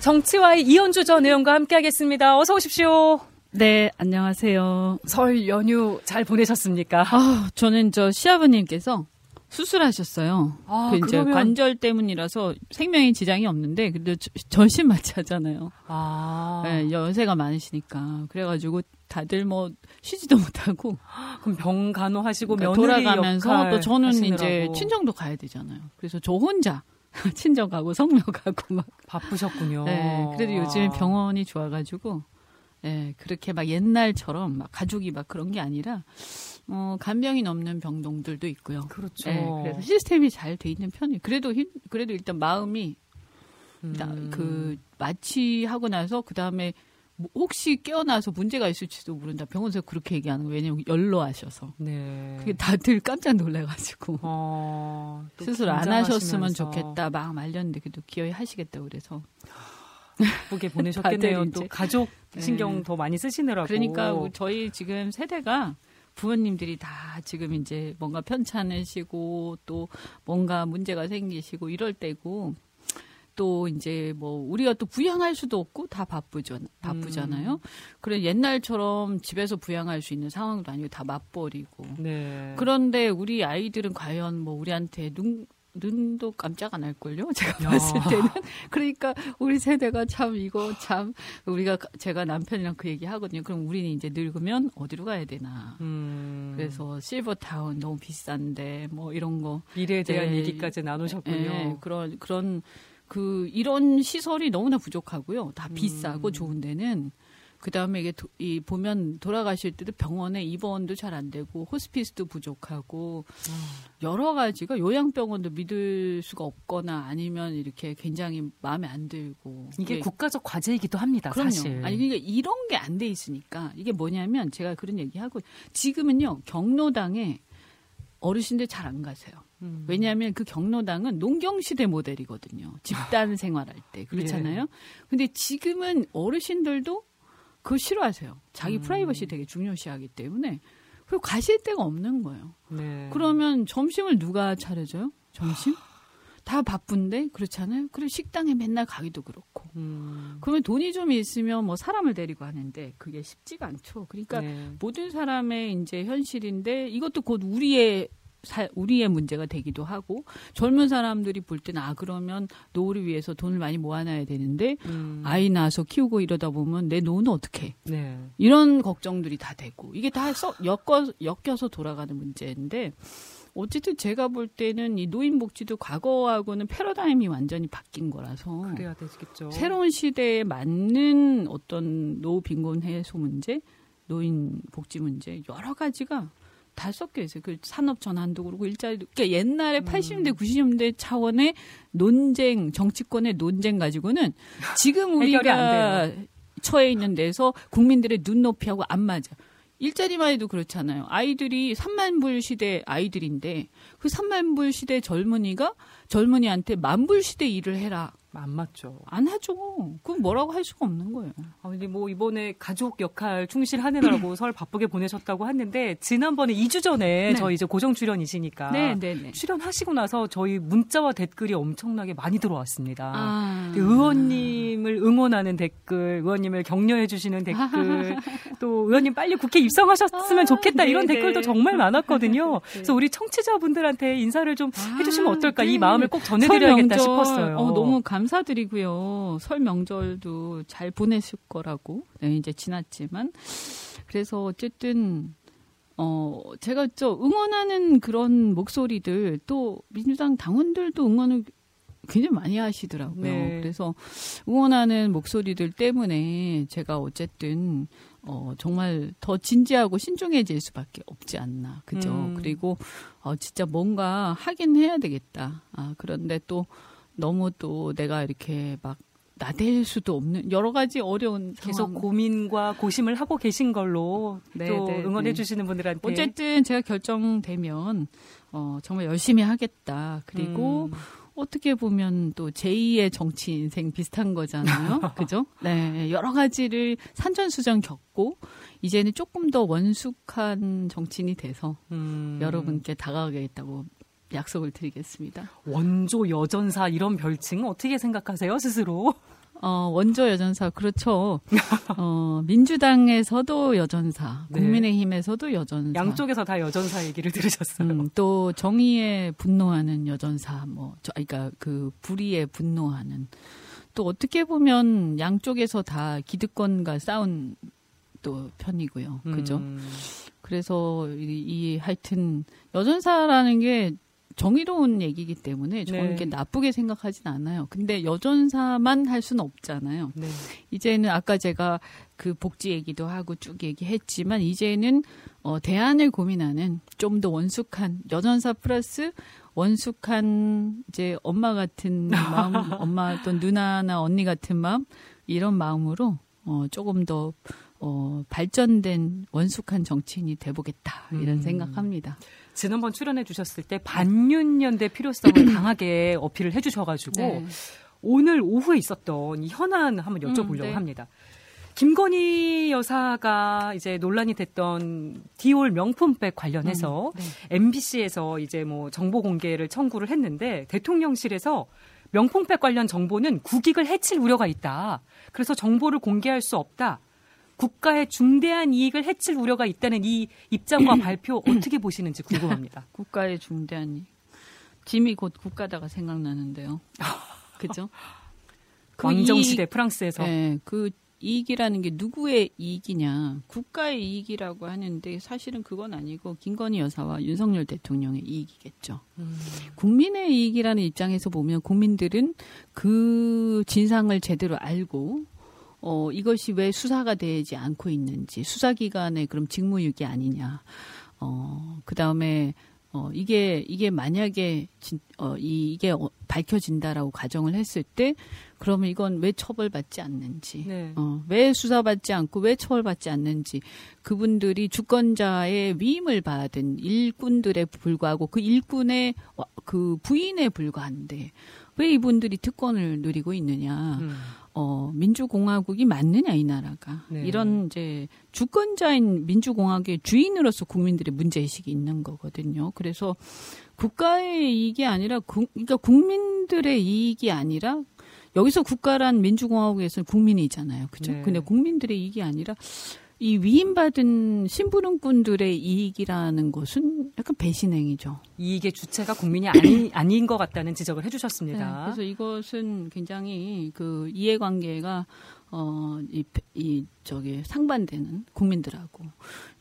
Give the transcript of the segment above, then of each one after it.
정치와의 이현주 전 의원과 함께하겠습니다. 어서 오십시오. 네, 안녕하세요. 설 연휴 잘 보내셨습니까? 아, 저는 저 시아버님께서 수술하셨어요. 아, 그 그러면... 관절 때문이라서 생명에 지장이 없는데 근데 전신 마취하잖아요. 아. 네, 연세가 많으시니까 그래가지고 다들 뭐 쉬지도 못하고 그럼 병 간호하시고 그러니까 돌아가면서 또 저는 하시느라고. 이제 친정도 가야 되잖아요. 그래서 저 혼자 친정 가고 성묘 가고 막 바쁘셨군요. 네, 그래도 요즘 병원이 좋아가지고 네, 그렇게 막 옛날처럼 막 가족이 막 그런 게 아니라 어, 간병이 넘는 병동들도 있고요. 그렇죠. 네, 그래서 시스템이 잘 돼 있는 편이에요. 그래도 힘, 그래도 일단 마음이 음. 나, 그 마취하고 나서 그 다음에 뭐 혹시 깨어나서 문제가 있을지도 모른다. 병원에서 그렇게 얘기하는 거예요. 왜냐면 연로하셔서. 네. 그게 다들 깜짝 놀래가지고. 어, 수술 안 하셨으면 좋겠다. 막 말렸는데 그래도 기어이 하시겠다고 그래서. 바쁘게 보내셨겠네요. 또 가족 신경 네. 더 많이 쓰시느라고. 그러니까 저희 지금 세대가 부모님들이 다 지금 이제 뭔가 편찮으시고 또 뭔가 문제가 생기시고 이럴 때고 또 이제 뭐 우리가 또 부양할 수도 없고 다 바쁘죠 바쁘잖아요. 음. 그래 옛날처럼 집에서 부양할 수 있는 상황도 아니고 다 맞벌이고. 네. 그런데 우리 아이들은 과연 뭐 우리한테 눈 눈도 깜짝 안 할걸요? 제가 야. 봤을 때는. 그러니까 우리 세대가 참 이거 참 우리가 제가 남편이랑 그 얘기 하거든요. 그럼 우리는 이제 늙으면 어디로 가야 되나. 음. 그래서 실버타운 너무 비싼데 뭐 이런 거. 미래에 대한 네. 얘기까지 나누셨군요. 네. 그런 그런 그 이런 시설이 너무나 부족하고요. 다 비싸고 음. 좋은 데는 그 다음에 이게 도, 이 보면 돌아가실 때도 병원에 입원도 잘 안 되고 호스피스도 부족하고 음. 여러 가지가 요양병원도 믿을 수가 없거나 아니면 이렇게 굉장히 마음에 안 들고 이게 네. 국가적 과제이기도 합니다. 그럼요. 사실. 아니 그러니까 이런 게 안 돼 있으니까 이게 뭐냐면 제가 그런 얘기하고 지금은요 경로당에 어르신들 잘 안 가세요. 음. 왜냐하면 그 경로당은 농경시대 모델이거든요. 집단 생활할 때. 그렇잖아요. 예. 근데 지금은 어르신들도 그거 싫어하세요. 자기 음. 프라이버시 되게 중요시하기 때문에 그리고 가실 데가 없는 거예요. 네. 그러면 점심을 누가 차려줘요? 점심? 다 바쁜데 그렇잖아요. 그리고 식당에 맨날 가기도 그렇고. 음. 그러면 돈이 좀 있으면 뭐 사람을 데리고 하는데 그게 쉽지가 않죠. 그러니까 네. 모든 사람의 이제 현실인데 이것도 곧 우리의 사, 우리의 문제가 되기도 하고 젊은 사람들이 볼 때는 아 그러면 노후를 위해서 돈을 많이 모아놔야 되는데 음. 아이 낳아서 키우고 이러다 보면 내 노후는 어떻게 네. 이런 걱정들이 다 되고 이게 다 써, 엮어 엮여서 돌아가는 문제인데 어쨌든 제가 볼 때는 이 노인복지도 과거하고는 패러다임이 완전히 바뀐 거라서 그래야 되겠죠. 새로운 시대에 맞는 어떤 노후 빈곤 해소 문제, 노인 복지 문제 여러 가지가 다 섞여 있어요. 그 산업 전환도 그렇고 일자리도 그러니까 옛날에 80년대 음. 90년대 차원의 논쟁 정치권의 논쟁 가지고는 지금 우리가 처해 있는 데서 국민들의 눈높이하고 안 맞아. 일자리만 해도 그렇잖아요. 아이들이 3만 불 시대 아이들인데 그 3만 불 시대 젊은이가 젊은이한테 만불 시대 일을 해라. 안 맞죠. 안 하죠. 그럼 뭐라고 할 수가 없는 거예요. 아, 근데 뭐 이번에 가족 역할 충실하느라고 설 바쁘게 보내셨다고 했는데 지난번에 2주 전에 네. 저희 이제 고정 출연이시니까 네, 네, 네, 출연하시고 나서 저희 문자와 댓글이 엄청나게 많이 들어왔습니다. 아. 의원님을 응원하는 댓글, 의원님을 격려해 주시는 댓글, 또 의원님 빨리 국회 입성하셨으면 아, 좋겠다 이런 네, 댓글도 정말 많았거든요. 그래서 우리 청취자분들한테 인사를 좀 아, 해주시면 어떨까 이 마음을 꼭 전해드려야겠다 싶었어요. 어, 너무 감 감사드리고요. 설 명절도 잘 보내실 거라고. 네, 이제 지났지만. 그래서 어쨌든 어, 제가 저 응원하는 그런 목소리들 또 민주당 당원들도 응원을 굉장히 많이 하시더라고요. 네. 그래서 응원하는 목소리들 때문에 제가 어쨌든 어, 정말 더 진지하고 신중해질 수밖에 없지 않나. 그죠? 음. 그리고 어, 진짜 뭔가 하긴 해야 되겠다. 아, 그런데 또 너무 또 내가 이렇게 막 나댈 수도 없는 여러 가지 어려운 계속 상황. 고민과 고심을 하고 계신 걸로 네, 또 네, 응원해 네. 주시는 분들한테 어쨌든 제가 결정되면 어 정말 열심히 하겠다. 그리고 음. 어떻게 보면 또 제2의 정치 인생 비슷한 거잖아요. 그죠? 네. 여러 가지를 산전수전 겪고 이제는 조금 더 원숙한 정치인이 돼서 음. 여러분께 다가가겠다고 약속을 드리겠습니다. 원조 여전사 이런 별칭 어떻게 생각하세요 스스로? 어, 원조 여전사, 그렇죠. 어, 민주당에서도 여전사, 네. 국민의힘에서도 여전사. 양쪽에서 다 여전사 얘기를 들으셨어요. 음, 또 정의에 분노하는 여전사, 뭐, 저, 그러니까 그 불의에 분노하는. 또 어떻게 보면 양쪽에서 다 기득권과 싸운 또 편이고요. 그죠? 음. 그래서 이, 이 하여튼 여전사라는 게 정의로운 얘기이기 때문에 저는 네. 나쁘게 생각하진 않아요. 근데 여전사만 할 수는 없잖아요. 네. 이제는 아까 제가 그 복지 얘기도 하고 쭉 얘기했지만 이제는 어, 대안을 고민하는 좀 더 원숙한 여전사 플러스 원숙한 이제 엄마 같은 마음, 엄마 또 누나나 언니 같은 마음 이런 마음으로 어, 조금 더 어, 발전된 원숙한 정치인이 돼보겠다 이런 음. 생각합니다. 지난번 출연해 주셨을 때 반윤연대 필요성을 강하게 어필을 해 주셔가지고 네. 오늘 오후에 있었던 이 현안 한번 여쭤보려고 음, 네. 합니다. 김건희 여사가 이제 논란이 됐던 디올 명품백 관련해서 음, 네. MBC에서 이제 뭐 정보 공개를 청구를 했는데 대통령실에서 명품백 관련 정보는 국익을 해칠 우려가 있다. 그래서 정보를 공개할 수 없다. 국가의 중대한 이익을 해칠 우려가 있다는 이 입장과 발표 어떻게 보시는지 궁금합니다. 국가의 중대한 이익. 짐이 곧 국가다가 생각나는데요. 그죠? 그 왕정 시대 프랑스에서. 네, 그 이익이라는 게 누구의 이익이냐. 국가의 이익이라고 하는데 사실은 그건 아니고 김건희 여사와 윤석열 대통령의 이익이겠죠. 음. 국민의 이익이라는 입장에서 보면 국민들은 그 진상을 제대로 알고 어, 이것이 왜 수사가 되지 않고 있는지, 수사기관의 그럼 직무유기 아니냐. 어, 그 다음에, 어, 이게, 이게 만약에, 진, 어, 이, 이게 어, 밝혀진다라고 가정을 했을 때, 그러면 이건 왜 처벌받지 않는지, 네. 어, 왜 수사받지 않고 왜 처벌받지 않는지, 그분들이 주권자의 위임을 받은 일꾼들에 불과하고 그 일꾼의 그 부인에 불과한데, 왜 이분들이 특권을 누리고 있느냐. 음. 어, 민주공화국이 맞느냐, 이 나라가. 네. 이런 이제 주권자인 민주공화국의 주인으로서 국민들의 문제의식이 있는 거거든요. 그래서 국가의 이익이 아니라, 국, 그러니까 국민들의 이익이 아니라 여기서 국가란 민주공화국에서는 국민이잖아요. 그죠? 네. 근데 국민들의 이익이 아니라 이 위임받은 심부름꾼들의 이익이라는 것은 약간 배신행위죠. 이익의 주체가 국민이 아니, 아닌 것 같다는 지적을 해주셨습니다. 네, 그래서 이것은 굉장히 그 이해관계가 어, 이, 이, 저기 상반되는 국민들하고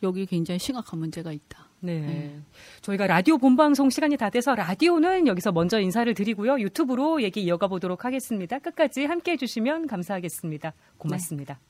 여기 굉장히 심각한 문제가 있다. 네. 네. 저희가 라디오 본방송 시간이 다 돼서 라디오는 여기서 먼저 인사를 드리고요. 유튜브로 얘기 이어가 보도록 하겠습니다. 끝까지 함께 해주시면 감사하겠습니다. 고맙습니다. 네.